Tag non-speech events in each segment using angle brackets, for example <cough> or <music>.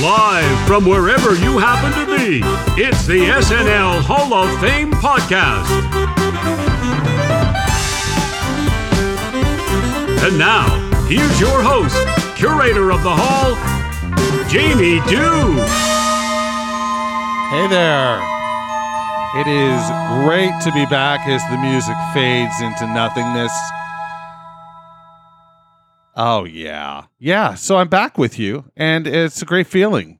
Live from wherever you happen to be, it's the SNL Hall of Fame podcast. And now, here's your host, curator of the hall, Jamie Dew. Hey there. It is great to be back as the music fades into nothingness. Oh, yeah. Yeah. So I'm back with you, and it's a great feeling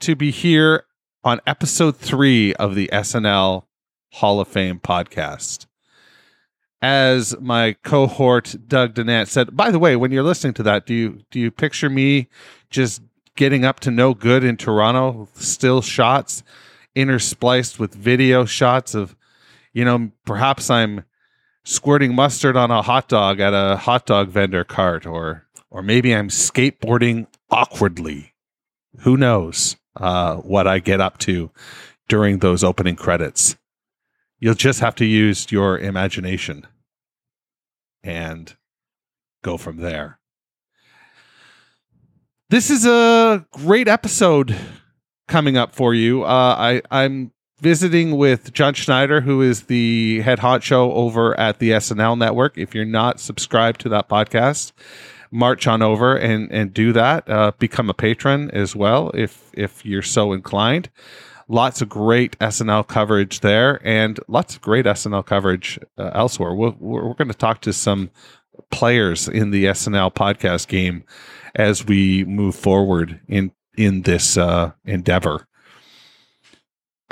to be here on episode three of the SNL Hall of Fame podcast. As my cohort Doug Danette said, by the way, when you're listening to that, do you do you picture me just getting up to no good in Toronto, still shots interspliced with video shots of, you know, perhaps I'm squirting mustard on a hot dog at a hot dog vendor cart or or maybe I'm skateboarding awkwardly. Who knows uh, what I get up to during those opening credits. You'll just have to use your imagination and go from there. This is a great episode coming up for you. Uh, I, I'm visiting with Jon Schneider, who is the head honcho over at the SNL network. If you're not subscribed to that podcast, march on over and, and do that. Uh, become a patron as well if if you're so inclined. Lots of great SNL coverage there, and lots of great SNL coverage uh, elsewhere. We're, we're going to talk to some players in the SNL podcast game as we move forward in in this uh, endeavor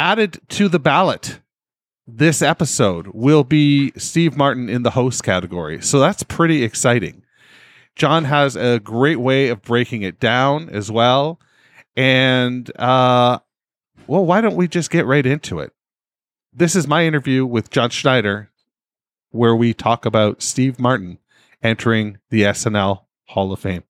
added to the ballot this episode will be Steve Martin in the host category. So that's pretty exciting. Jon has a great way of breaking it down as well. And, uh, well, why don't we just get right into it? This is my interview with Jon Schneider, where we talk about Steve Martin entering the SNL Hall of Fame.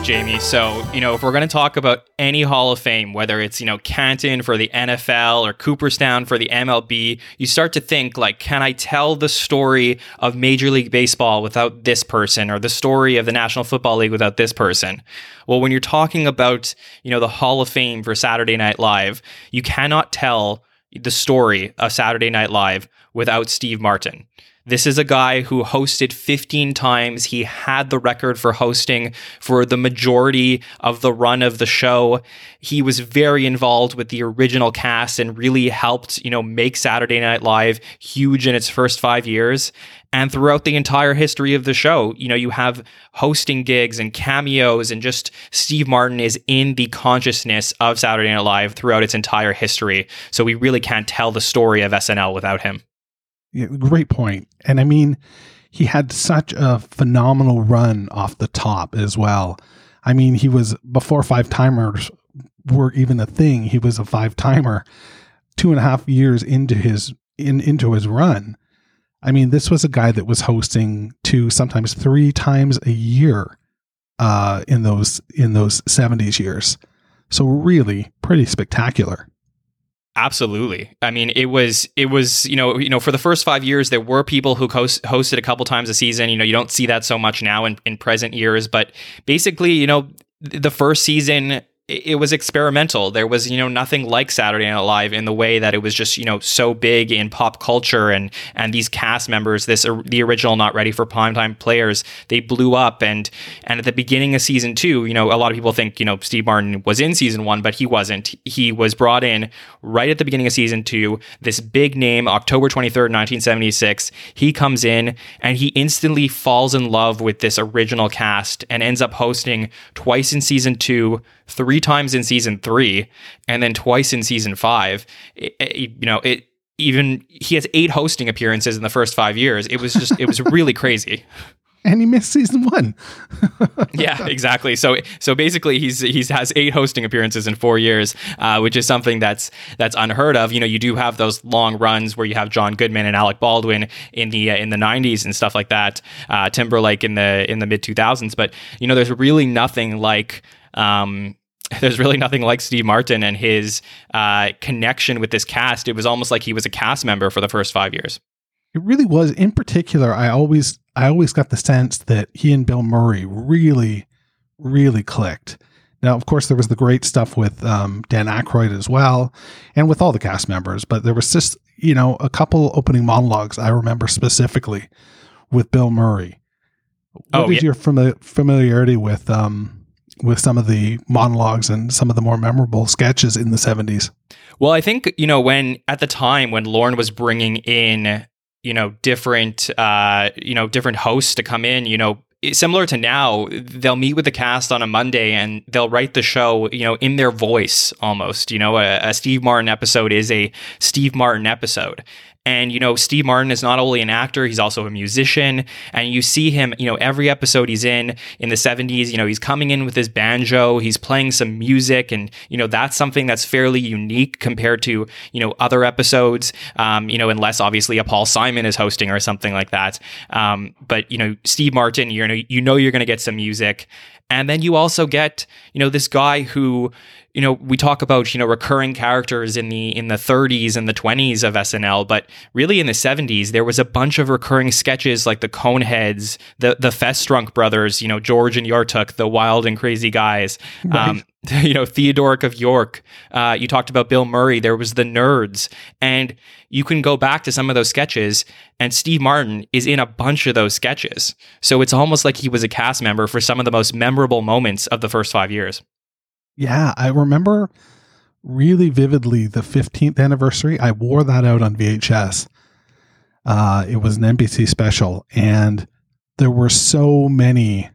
Right, Jamie. So, you know, if we're going to talk about any Hall of Fame, whether it's, you know, Canton for the NFL or Cooperstown for the MLB, you start to think, like, can I tell the story of Major League Baseball without this person or the story of the National Football League without this person? Well, when you're talking about, you know, the Hall of Fame for Saturday Night Live, you cannot tell the story of Saturday Night Live without Steve Martin. This is a guy who hosted 15 times. He had the record for hosting for the majority of the run of the show. He was very involved with the original cast and really helped, you know, make Saturday Night Live huge in its first 5 years. And throughout the entire history of the show, you know, you have hosting gigs and cameos and just Steve Martin is in the consciousness of Saturday Night Live throughout its entire history. So we really can't tell the story of SNL without him. Yeah, great point. And I mean, he had such a phenomenal run off the top as well. I mean, he was before five timers were even a thing. He was a five timer two and a half years into his in into his run. I mean, this was a guy that was hosting two, sometimes three times a year uh, in those in those seventies years. So really, pretty spectacular. Absolutely. I mean, it was it was you know you know for the first five years there were people who host, hosted a couple times a season. You know, you don't see that so much now in, in present years, but basically, you know, the first season it was experimental. There was, you know, nothing like Saturday Night Live in the way that it was just, you know, so big in pop culture and and these cast members, this the original not ready for primetime players, they blew up and and at the beginning of season 2, you know, a lot of people think, you know, Steve Martin was in season 1, but he wasn't. He was brought in right at the beginning of season 2, this big name, October 23rd, 1976. He comes in and he instantly falls in love with this original cast and ends up hosting twice in season 2 three times in season three and then twice in season five. It, it, you know, it even he has eight hosting appearances in the first five years. It was just it was really crazy. <laughs> and he missed season one. <laughs> yeah, exactly. So so basically, he's he's has eight hosting appearances in four years, uh, which is something that's that's unheard of. You know, you do have those long runs where you have John Goodman and Alec Baldwin in the uh, in the '90s and stuff like that. Uh, Timberlake in the in the mid 2000s, but you know, there's really nothing like. Um, <laughs> there's really nothing like Steve Martin and his uh, connection with this cast. It was almost like he was a cast member for the first five years. It really was. In particular, I always I always got the sense that he and Bill Murray really, really clicked. Now, of course, there was the great stuff with um, Dan Aykroyd as well, and with all the cast members. But there was just you know a couple opening monologues I remember specifically with Bill Murray. What Oh, is yeah. your fami- familiarity with um, with some of the monologues and some of the more memorable sketches in the seventies? Well, I think you know when at the time when Lorne was bringing in you know different uh you know different hosts to come in, you know similar to now, they'll meet with the cast on a Monday and they'll write the show you know in their voice almost. You know, a, a Steve Martin episode is a Steve Martin episode. And, you know, Steve Martin is not only an actor, he's also a musician. And you see him, you know, every episode he's in in the 70s, you know, he's coming in with his banjo, he's playing some music. And, you know, that's something that's fairly unique compared to, you know, other episodes, um, you know, unless obviously a Paul Simon is hosting or something like that. Um, but, you know, Steve Martin, you know, you know, you're going to get some music. And then you also get, you know, this guy who, you know, we talk about, you know, recurring characters in the in the 30s and the 20s of SNL, but really in the 70s there was a bunch of recurring sketches like the Coneheads, the the Festrunk brothers, you know, George and Yortuk, the wild and crazy guys. Um, <laughs> you know, Theodoric of York. Uh, you talked about Bill Murray. There was the Nerds, and you can go back to some of those sketches, and Steve Martin is in a bunch of those sketches. So it's almost like he was a cast member for some of the most memorable moments of the first five years. Yeah, I remember really vividly the 15th anniversary. I wore that out on VHS. Uh, it was an NBC special, and there were so many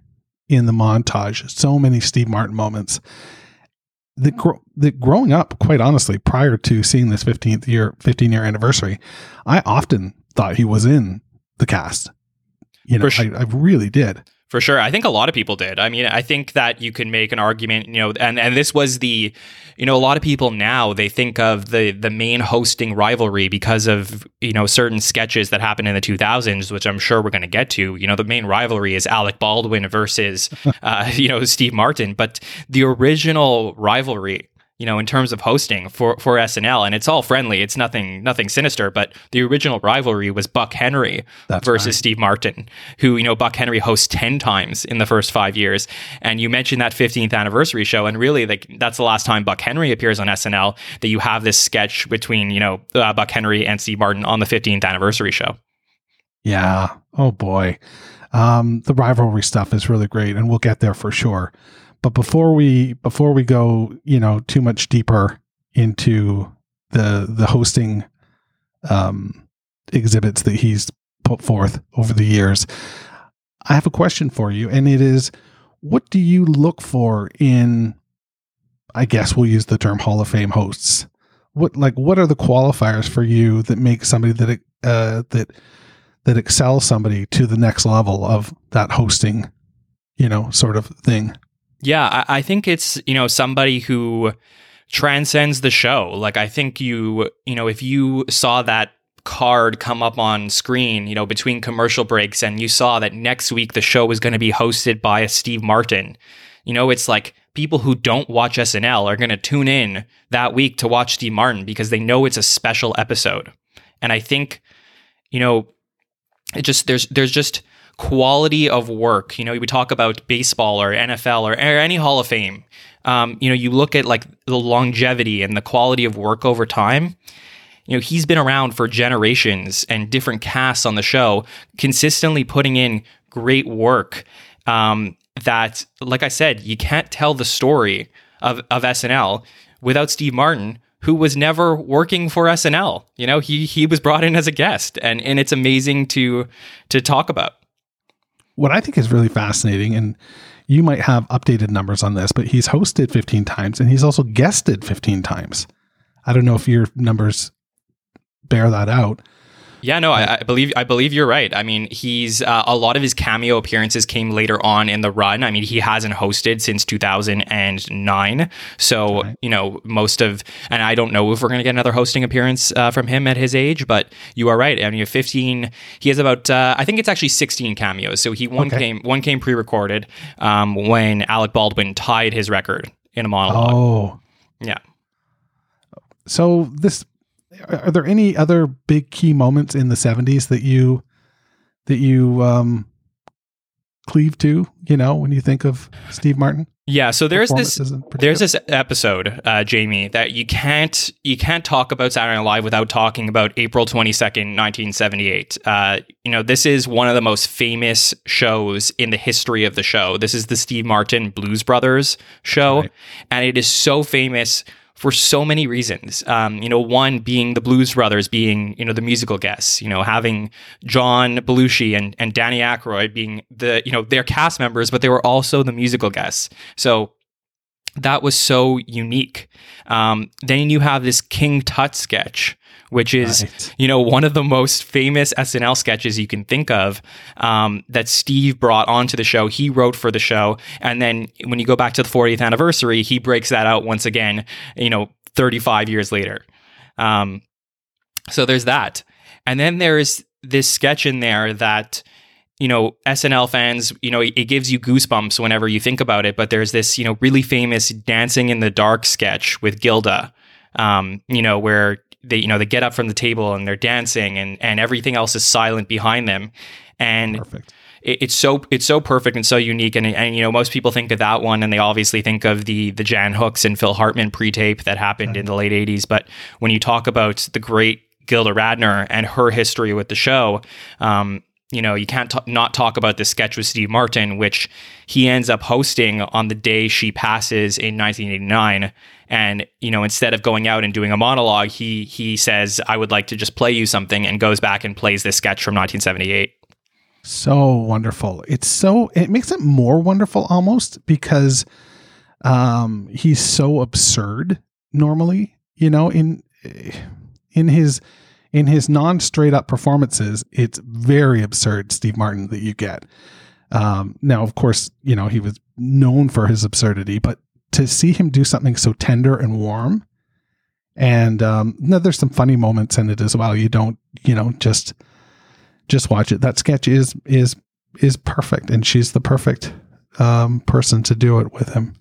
in the montage, so many Steve Martin moments. The, gro- the growing up, quite honestly, prior to seeing this 15th year, 15 year anniversary, I often thought he was in the cast. You know, sure. I, I really did. For sure. I think a lot of people did. I mean, I think that you can make an argument, you know, and, and this was the, you know, a lot of people now they think of the the main hosting rivalry because of, you know, certain sketches that happened in the 2000s, which I'm sure we're going to get to. You know, the main rivalry is Alec Baldwin versus, <laughs> uh, you know, Steve Martin. But the original rivalry, you know, in terms of hosting for, for SNL, and it's all friendly, it's nothing nothing sinister, but the original rivalry was Buck Henry That's versus right. Steve Martin, who, you know, Buck Henry hosts 10 times in the first five years. And you mentioned that 15th anniversary show. And really, like, that's the last time Buck Henry appears on SNL that you have this sketch between, you know, uh, Buck Henry and Steve Martin on the 15th anniversary show. Yeah. Oh boy. Um, the rivalry stuff is really great, and we'll get there for sure. But before we before we go, you know, too much deeper into the the hosting um, exhibits that he's put forth over the years, I have a question for you, and it is, what do you look for in? I guess we'll use the term Hall of Fame hosts. What like what are the qualifiers for you that make somebody that uh, that that excels somebody to the next level of that hosting, you know, sort of thing. Yeah, I, I think it's you know somebody who transcends the show. Like I think you you know if you saw that card come up on screen, you know, between commercial breaks, and you saw that next week the show was going to be hosted by a Steve Martin. You know, it's like people who don't watch SNL are going to tune in that week to watch Steve Martin because they know it's a special episode. And I think, you know, it just there's there's just quality of work. You know, we talk about baseball or NFL or, or any Hall of Fame. Um, you know, you look at like the longevity and the quality of work over time. You know, he's been around for generations and different casts on the show, consistently putting in great work. Um, that, like I said, you can't tell the story of, of SNL without Steve Martin, who was never working for SNL. You know, he he was brought in as a guest, and and it's amazing to to talk about. What I think is really fascinating, and you might have updated numbers on this, but he's hosted 15 times and he's also guested 15 times. I don't know if your numbers bear that out. Yeah, no, I, I believe I believe you're right. I mean, he's uh, a lot of his cameo appearances came later on in the run. I mean, he hasn't hosted since 2009, so Right. you know most of. And I don't know if we're going to get another hosting appearance uh, from him at his age, but you are right. I mean, 15. He has about uh, I think it's actually 16 cameos. So he one Okay. came one came pre-recorded um, when Alec Baldwin tied his record in a monologue. Oh, Yeah. so this are there any other big key moments in the 70s that you that you um cleave to, you know, when you think of Steve Martin? Yeah, so there's this there's this episode, uh, Jamie, that you can't you can't talk about Saturday Night Live without talking about April twenty second, nineteen seventy eight. Uh, you know, this is one of the most famous shows in the history of the show. This is the Steve Martin Blues Brothers show, Right. and it is so famous for so many reasons. Um, you know, one being the Blues Brothers being, you know, the musical guests, you know, having John Belushi and, and Danny Aykroyd being the, you know, their cast members, but they were also the musical guests. So that was so unique. Um, then you have this King Tut sketch, which is Right. you know one of the most famous SNL sketches you can think of um, that Steve brought onto the show. He wrote for the show, and then when you go back to the 40th anniversary, he breaks that out once again. You know, 35 years later. Um, so there's that, and then there's this sketch in there that you know SNL fans, you know, it, it gives you goosebumps whenever you think about it. But there's this, you know, really famous "Dancing in the Dark" sketch with Gilda, um, you know, where they, you know, they get up from the table and they're dancing, and and everything else is silent behind them, and Perfect. it, it's so it's so perfect and so unique. And and you know most people think of that one and they obviously think of the the Jan Hooks and Phil Hartman pre-tape that happened in the late 80s but when you talk about the great Gilda Radner and her history with the show um you know you can't t- not talk about the sketch with Steve Martin which he ends up hosting on the day she passes in 1989 and you know instead of going out and doing a monologue he he says I would like to just play you something and goes back and plays this sketch from 1978 So wonderful. It's so it makes it more wonderful almost because um he's so absurd normally, you know, in in his in his non straight up performances, it's very absurd Steve Martin that you get. Um now of course, you know, he was known for his absurdity, but to see him do something so tender and warm and um no, there's some funny moments in it as well. You don't, you know, just just watch it. That sketch is is is perfect, and she's the perfect um, person to do it with him.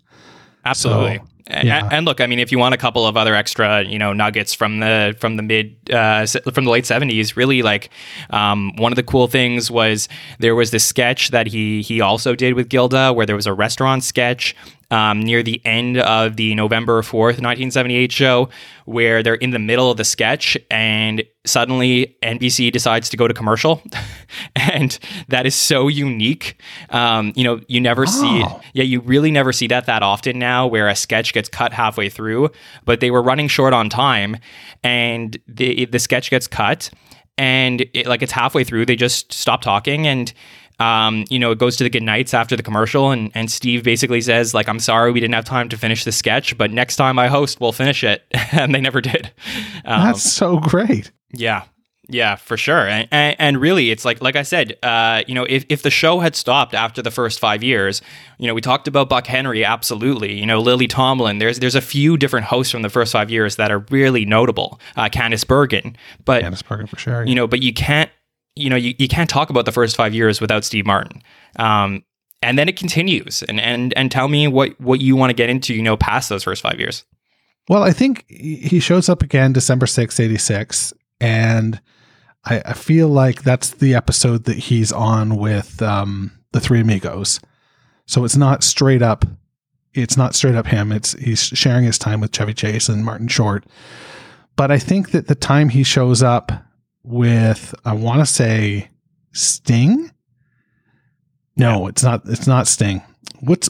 Absolutely. So, yeah. And look, I mean, if you want a couple of other extra, you know, nuggets from the from the mid uh, from the late seventies, really, like um, one of the cool things was there was this sketch that he he also did with Gilda, where there was a restaurant sketch um, near the end of the November fourth, nineteen seventy eight show, where they're in the middle of the sketch and suddenly NBC decides to go to commercial, <laughs> and that is so unique. Um, you know, you never see. Oh. Yeah, you really never see that that often now, where a sketch gets cut halfway through. But they were running short on time, and the the sketch gets cut, and it, like it's halfway through, they just stop talking, and um, you know, it goes to the good nights after the commercial, and and Steve basically says like, "I'm sorry, we didn't have time to finish the sketch, but next time I host, we'll finish it," <laughs> and they never did. Um, That's so great. yeah. Yeah, for sure. And, and, and really, it's like, like I said, uh, you know, if, if the show had stopped after the first five years, you know, we talked about Buck Henry, absolutely. You know, Lily Tomlin, there's, there's a few different hosts from the first five years that are really notable. Uh, Candice Bergen, but, Candice Bergen for sure. you know, but you can't, you know, you, you can't talk about the first five years without Steve Martin. Um, and then it continues and, and, and tell me what, what you want to get into, you know, past those first five years. Well, I think he shows up again December sixth, 86. And I, I feel like that's the episode that he's on with um, the three amigos. So it's not straight up. It's not straight up him. It's he's sharing his time with Chevy Chase and Martin Short. But I think that the time he shows up with, I want to say Sting. No, it's not. It's not Sting. What's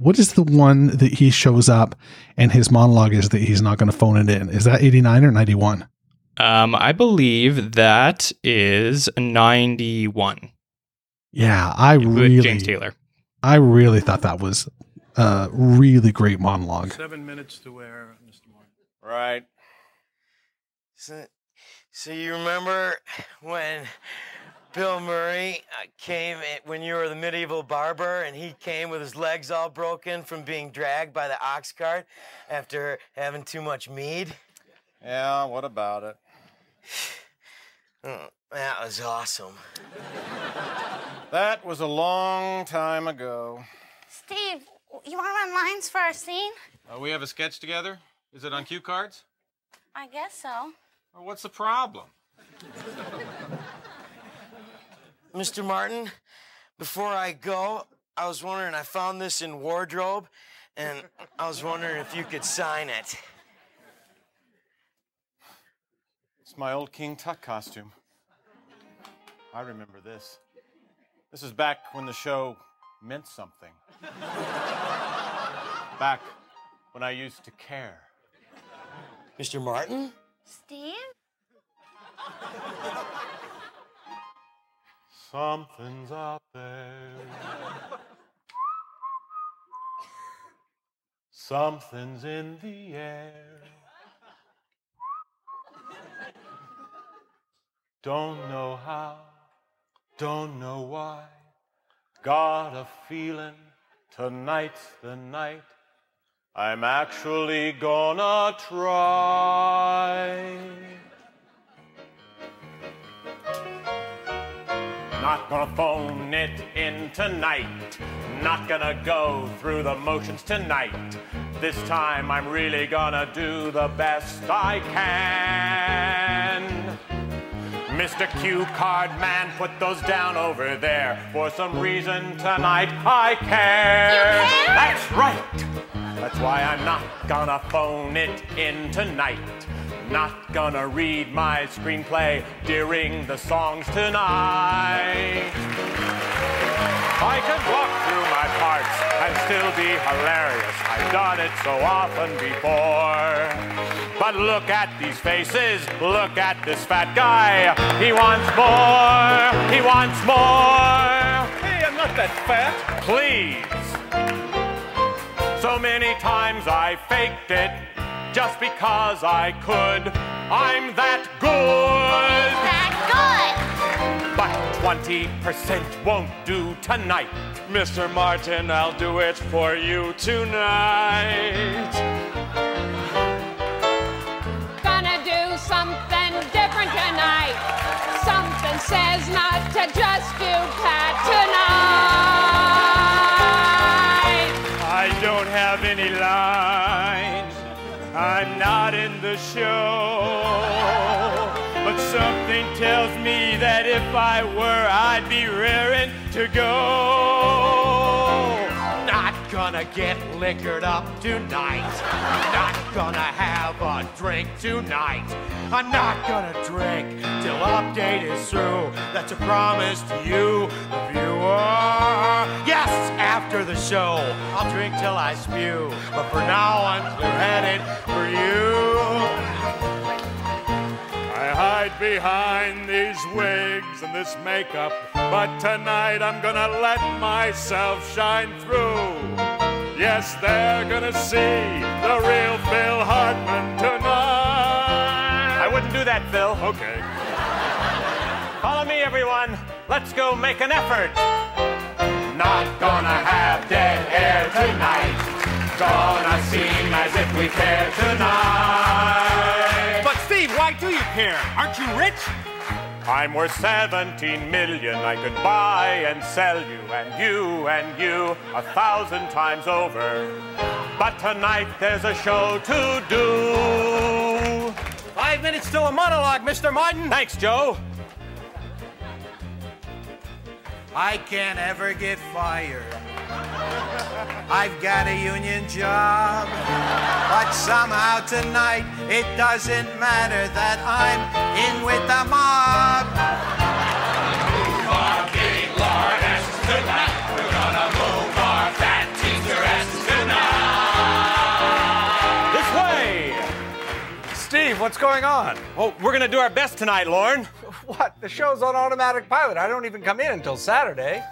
what is the one that he shows up and his monologue is that he's not going to phone it in? Is that eighty nine or ninety one? Um, I believe that is 91 Yeah, I with really, James Taylor. I really thought that was a really great monologue. Seven minutes to wear, Mr. Martin. Right. So, So you remember when Bill Murray uh, came when you were the medieval barber and he came with his legs all broken from being dragged by the ox cart after having too much mead? Yeah, what about it? Oh, <sighs> that was awesome. That was a long time ago. Steve, you want to run lines for our scene? Uh, we have a sketch together? Is it on cue cards? I guess so. Or what's the problem? Mr. Martin, before I go, I was wondering, I found this in wardrobe and I was wondering if you could sign it. It's my old King Tut costume. I remember this. This is back when the show meant something. <laughs> back when I used to care. Mr. Martin? Steve? Something's up there. Something's in the air. Don't know how, don't know why. Got a feeling tonight's the night. I'm actually gonna try. Not gonna phone it in tonight. Not gonna go through the motions tonight. This time I'm really gonna do the best I can. Mr. Q Card Man, put those down over there. For some reason tonight I care. You care? That's right. That's why I'm not gonna phone it in tonight. Not gonna read my screenplay during the songs tonight. I can walk through my parts and still be hilarious. I've done it so often before. But look at these faces, look at this fat guy. He wants more, he wants more. Hey, I'm not that fat. Please. So many times I faked it just because I could. I'm that good. That good. But 20% won't do tonight. Mr. Martin, I'll do it for you tonight. Gonna do something different tonight. Something says not to just do Pat tonight. Show. But something tells me that if I were, I'd be raring to go. Not gonna get liquored up tonight. Not gonna have a drink tonight. I'm not gonna drink till update is through. That's a promise to you, the viewer. Show, I'll drink till I spew. But for now, I'm clear-headed for you. I hide behind these wigs and this makeup, but tonight I'm gonna let myself shine through. Yes, they're gonna see the real Phil Hartman tonight. I wouldn't do that, Phil. Okay. Follow me, everyone. Let's go make an effort. Not gonna have dead air tonight. Gonna seem as if we care tonight. But Steve, why do you care? Aren't you rich? I'm worth 17 million. I could buy and sell you and you and you a thousand times over. But tonight there's a show to do. Five minutes till a monologue, Mr. Martin. Thanks, Joe. I can't ever get fired. I've got a union job. But somehow tonight it doesn't matter that I'm in with the mob. Steve, what's going on? Oh, we're gonna do our best tonight, Lorne. What? The show's on automatic pilot. I don't even come in until Saturday.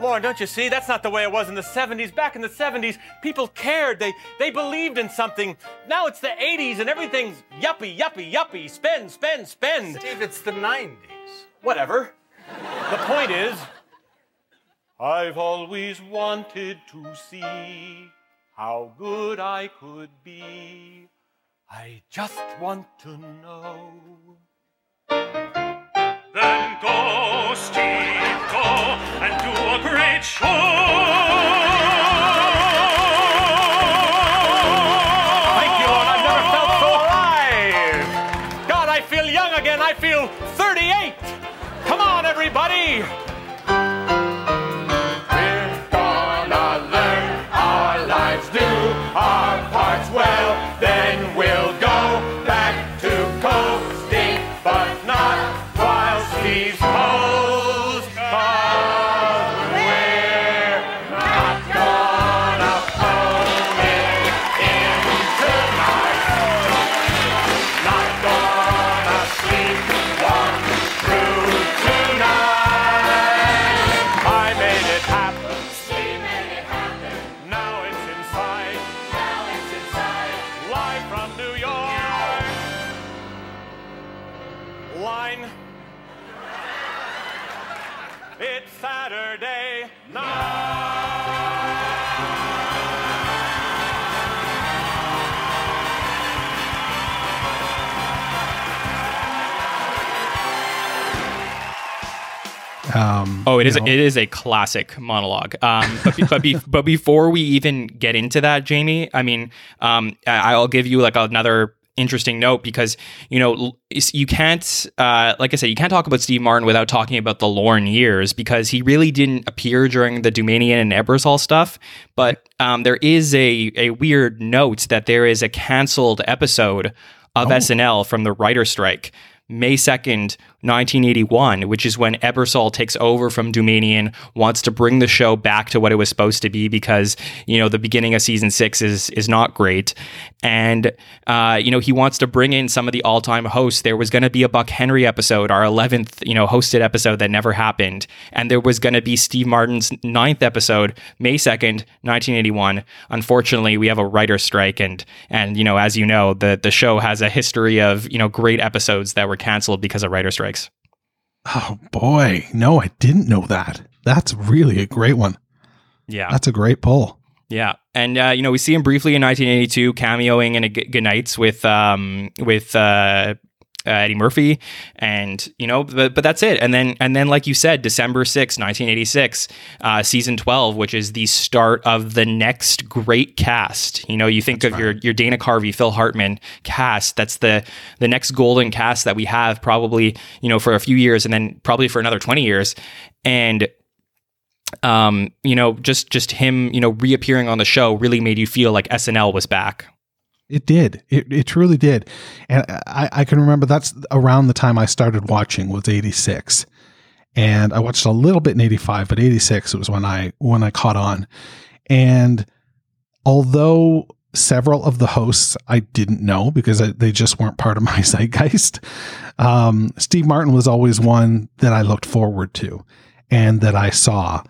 Lorne, don't you see? That's not the way it was in the 70s. Back in the 70s, people cared. They they believed in something. Now it's the 80s and everything's yuppie, yuppie, yuppie. Spend, spend, spend. Steve, it's the 90s. Whatever. The point is, I've always wanted to see how good I could be. I just want to know. Then go, Steve, go and do a great show. Thank you, and I've never felt so alive. God, I feel young again. I feel 38. Come on, everybody. Um, Oh, it is. know, It is a classic monologue. Um, but be, but, be, <laughs> but before we even get into that, Jamie, I mean, um, I- I'll give you like another interesting note because you know you can't, uh, like I said, you can't talk about Steve Martin without talking about the Lorne years because he really didn't appear during the Doumanian and Ebersol stuff. But um, there is a a weird note that there is a canceled episode of SNL from the writer strike. May 2nd, 1981, which is when Ebersol takes over from Doumanian, wants to bring the show back to what it was supposed to be because, you know, the beginning of season six is is not great. And, uh, you know, he wants to bring in some of the all time hosts. There was going to be a Buck Henry episode, our 11th, you know, hosted episode that never happened. And there was going to be Steve Martin's ninth episode, May 2nd, 1981. Unfortunately, we have a writer strike. And, and, you know, as you know, the, the show has a history of, you know, great episodes that were canceled because of writer Oh boy, no, I didn't know that. That's really a great one. Yeah. That's a great poll. Yeah, and uh, you know we see him briefly in 1982, cameoing in a G- Good Nights with um with uh, uh, Eddie Murphy, and you know, but, but that's it. And then and then like you said, December 6, 1986, uh, season 12, which is the start of the next great cast. You know, you think of your your Dana Carvey, Phil Hartman cast. That's the the next golden cast that we have probably you know for a few years, and then probably for another 20 years, and um, you know, just just him, you know, reappearing on the show really made you feel like SNL was back. It did. It, it truly did. And I, I can remember that's around the time I started watching was 86. And I watched a little bit in 85, but 86 was when I when I caught on. And although several of the hosts I didn't know because I, they just weren't part of <laughs> my zeitgeist, um, Steve Martin was always one that I looked forward to and that I saw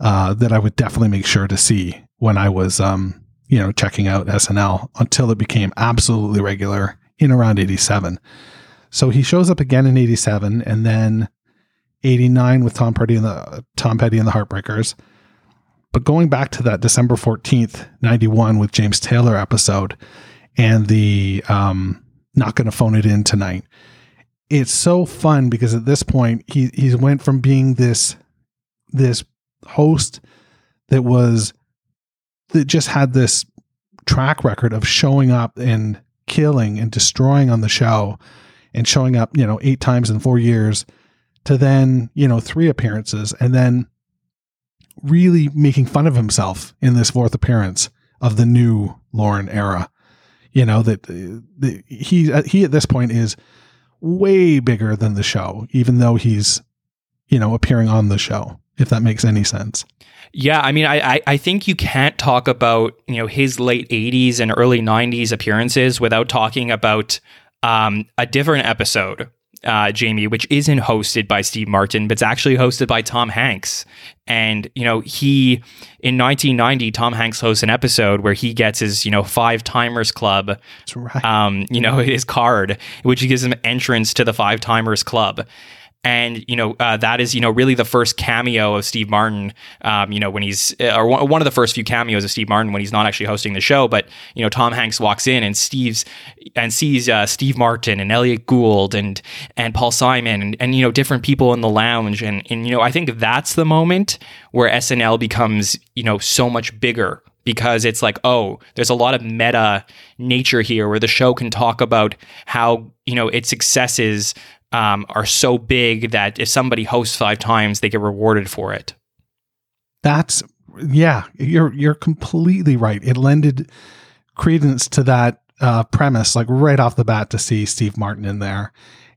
uh, that I would definitely make sure to see when I was um, you know, checking out SNL until it became absolutely regular in around 87. So he shows up again in 87 and then 89 with Tom Petty and the Tom Petty and the Heartbreakers. But going back to that December 14th, 91 with James Taylor episode and the um not going to phone it in tonight. It's so fun because at this point he he went from being this this host that was that just had this track record of showing up and killing and destroying on the show and showing up, you know, eight times in four years to then, you know, three appearances and then really making fun of himself in this fourth appearance of the new Lorne era. You know, that uh, he, uh, he at this point is way bigger than the show, even though he's, you know, appearing on the show, if that makes any sense. Yeah, I mean, I, I I think you can't talk about you know his late '80s and early '90s appearances without talking about um, a different episode uh, Jamie, which isn't hosted by Steve Martin, but it's actually hosted by Tom Hanks. And, you know, he, in 1990, Tom Hanks hosts an episode where he gets his, you know, five timers club, That's right. um, you know, <laughs> his card, which gives him entrance to the five timers club. And you know uh, that is you know really the first cameo of Steve Martin. Um, you know when he's uh, or one of the first few cameos of Steve Martin when he's not actually hosting the show. But you know Tom Hanks walks in and Steve's and sees uh, Steve Martin and Elliot Gould and and Paul Simon and, and you know different people in the lounge and and you know I think that's the moment where SNL becomes you know so much bigger because it's like oh there's a lot of meta nature here where the show can talk about how you know its successes um, are so big that if somebody hosts five times they get rewarded for it That's yeah, you're you're completely right. It lended credence to that uh, premise, like right off the bat, to see Steve Martin in there,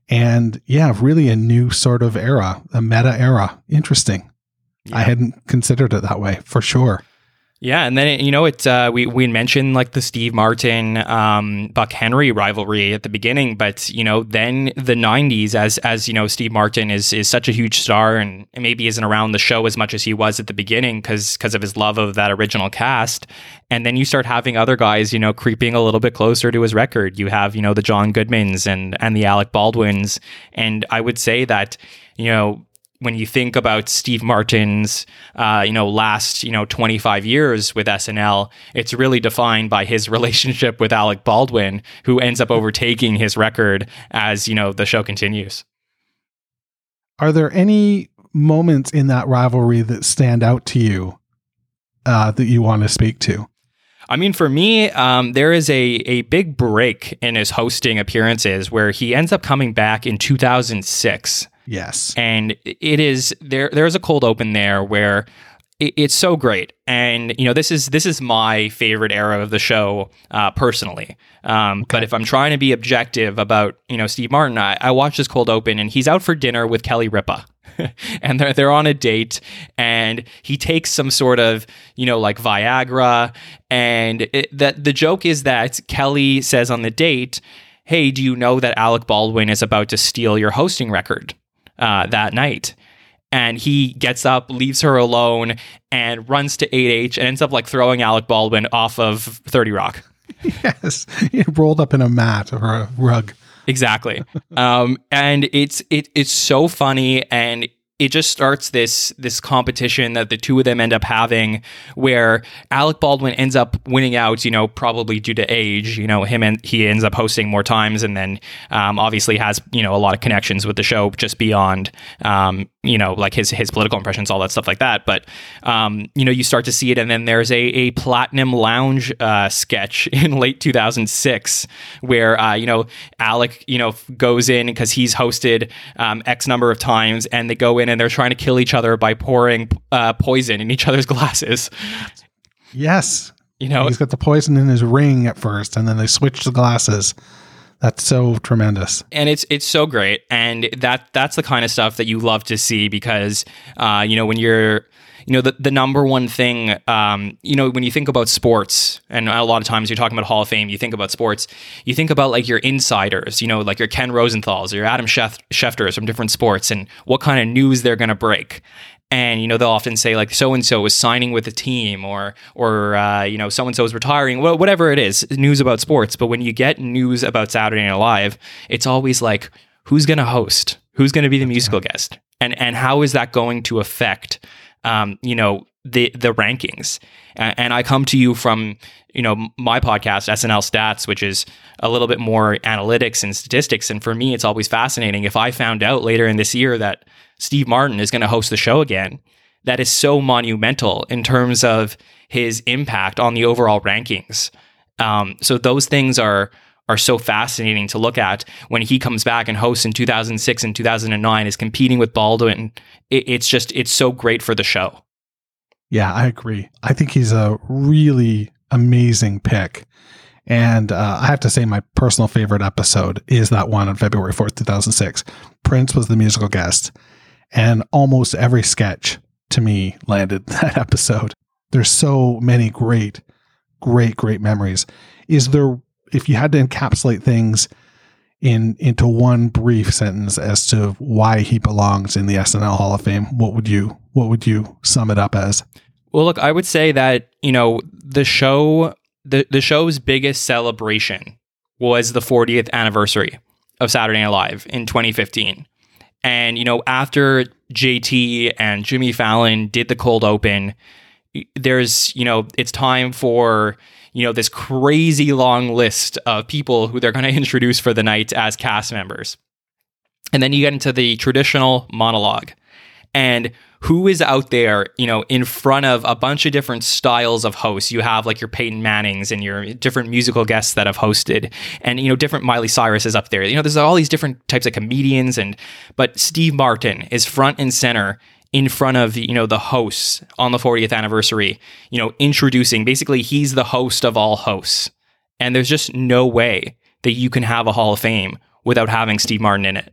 and yeah, really a new sort of era, a meta era. Interesting. I hadn't considered it that way for sure. Yeah, and then you know it's Uh, we we mentioned like the Steve Martin, um, Buck Henry rivalry at the beginning, but you know then the '90s, as as you know, Steve Martin is is such a huge star, and maybe isn't around the show as much as he was at the beginning because because of his love of that original cast. And then you start having other guys, you know, creeping a little bit closer to his record. You have you know the John Goodmans and and the Alec Baldwins, and I would say that you know when you think about Steve Martin's, uh, you know, last, you know, 25 years with SNL, it's really defined by his <laughs> relationship with Alec Baldwin, who ends up overtaking his record as, you know, the show continues. Are there any moments in that rivalry that stand out to you uh, that you want to speak to? I mean, for me, um, there is a, a big break in his hosting appearances where he ends up coming back in 2006. Yes. and it is there there's a cold open there where it, it's so great. And you know this is this is my favorite era of the show uh, personally. Um, but if i'm trying to be objective about you know steve martin i, I watched this cold open and he's out for dinner with kelly ripa. <laughs> And they're they're on a date and he takes some sort of you know like viagra. And it, that the joke is that kelly says on the date hey do you know that alec baldwin is about to steal your hosting record uh, that night. And he gets up, leaves her alone, and runs to 8H and ends up like throwing Alec Baldwin off of 30 Rock. <laughs> yes. <laughs> He rolled up in a mat or a rug. Exactly. um, and it's it it's so funny and it just starts this this competition that the two of them end up having where Alec Baldwin ends up winning out, you know, probably due to age. You know, him and he ends up hosting more times and then um, obviously has, you know, a lot of connections with the show just beyond um, you know, like his his political impressions, all that stuff like that. But um, you know, you start to see it, and then there's a a platinum lounge uh, sketch <laughs> in late 2006 where uh, you know Alec, you know, goes in because he's hosted um, X number of times, and they go in and they're trying to kill each other by pouring uh, poison in each other's <laughs> glasses. Yes. You know, He's got the poison in his ring at first, and then they switch the glasses. That's so tremendous. and it's it's so great and that that's the kind of stuff that you love to see because uh, you know when you're you know the, the number one thing um, you know when you think about sports and a lot of times you're talking about hall of fame you think about sports you think about like your insiders you know like your ken rosenthals or your adam Schef- schefters from different sports and what kind of news they're going to break and you know they'll often say like so and so is signing with a team or or uh, you know so and so is retiring wha- whatever it is news about sports. But when you get news about saturday night live it's always like who's going to host? Who's going to be the musical guest? And and how is that going to affect um, you know the the rankings? A- and i come to you from you know my podcast snl stats which is a little bit more analytics and statistics. And for me it's always fascinating. If i found out later in this year that steve martin is going to host the show again that is so monumental in terms of his impact on the overall rankings um, so those things are are so fascinating to look at when he comes back and hosts in 2006 and 2009 is competing with Baldwin. It, it's just it's so great for the show. Yeah, I agree. I think he's a really amazing pick. And uh, I have to say, my personal favorite episode is that one on February 4th, 2006. Prince was the musical guest, and almost every sketch to me landed <laughs> that episode. There's so many great, great, great memories. Is there, if you had to encapsulate things in into one brief sentence as to why he belongs in the SNL Hall of Fame, what would you what would you sum it up as? Well, look, I would say that, you know, the show the, the show's biggest celebration was the 40th anniversary of Saturday Night Live in 2015. And, you know, after JT and Jimmy Fallon did the cold open, there's, you know, it's time for, you know, this crazy long list of people who they're going <laughs> to introduce for the night as cast members. And then you get into the traditional monologue. And who is out there, you know, in front of a bunch of different styles of hosts. You have like your Peyton Mannings and your different musical guests that have hosted, and you know, different Miley Cyrus is up there. You know, there's all these different types of comedians, and but Steve Martin is front and center in front of you know the hosts on the 40th anniversary. You know, introducing basically he's the host of all hosts, and there's just no way that you can have a Hall of Fame without having Steve Martin in it.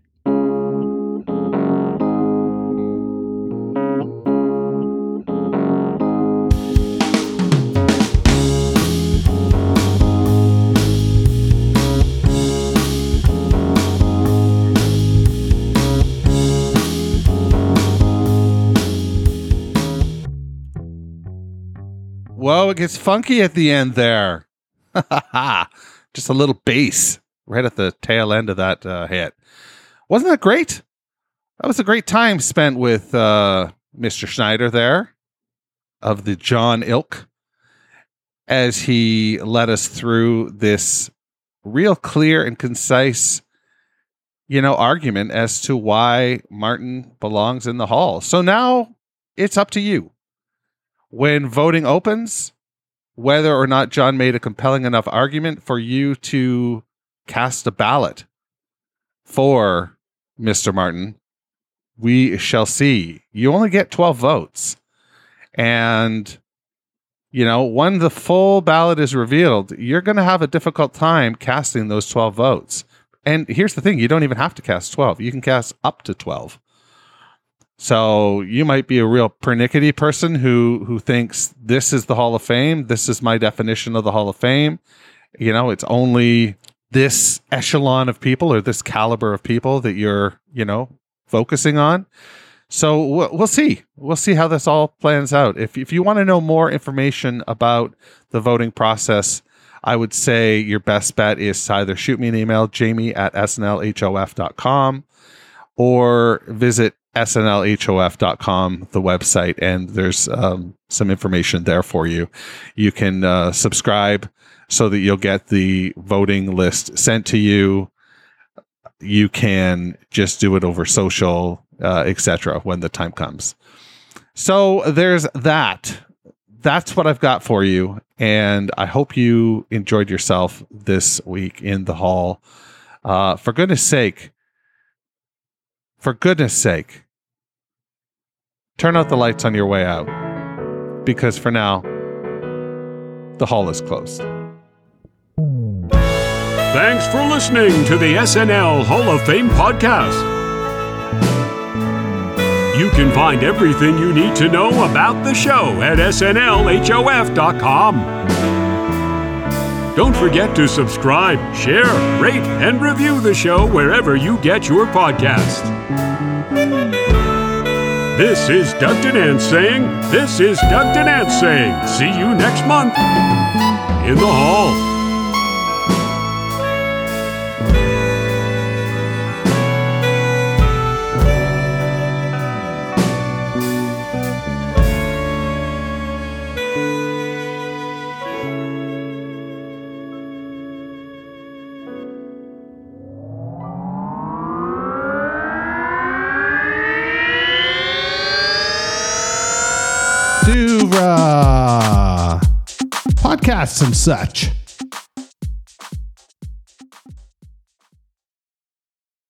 Whoa, it gets funky at the end there. <laughs> Just a little bass right at the tail end of that uh, hit. Wasn't that great? That was a great time spent with uh, Mr. Schneider there of the Jon Ilk as he led us through this real clear and concise you know argument as to why Martin belongs in the hall. So now it's up to you when voting opens whether or not Jon made a compelling enough argument for you to cast a ballot for Mr. Martin. We shall see. You only get 12 votes. And, you know, when the full ballot is revealed, you're going to have a difficult time casting those 12 votes. And here's the thing you don't even have to cast 12, you can cast up to 12. So you might be a real pernickety person who who thinks this is the Hall of Fame. This is my definition of the Hall of Fame. You know, it's only this echelon of people or this caliber of people that you're you know focusing on. So we'll, see. We'll see how this all plans out. If if you want to know more information about the voting process, I would say your best bet is to either shoot me an email, jamie at snlhof.com, or visit snlhof.com, the website, and there's um, some information there for you. You can uh, subscribe so that you'll get the voting list sent to you. You can just do it over social, uh, etc. when the time comes. So there's that. That's what I've got for you, and I hope you enjoyed yourself this week in the hall. Uh, for goodness sake, for goodness sake, turn out the lights on your way out. Because for now, the hall is closed. Thanks for listening to the SNL Hall of Fame podcast. You can find everything you need to know about the show at snlhof.com. Don't forget to subscribe, share, rate, and review the show wherever you get your podcast. This is Doug Denant saying, This is Doug Denant saying, see you next month in the hall. And such.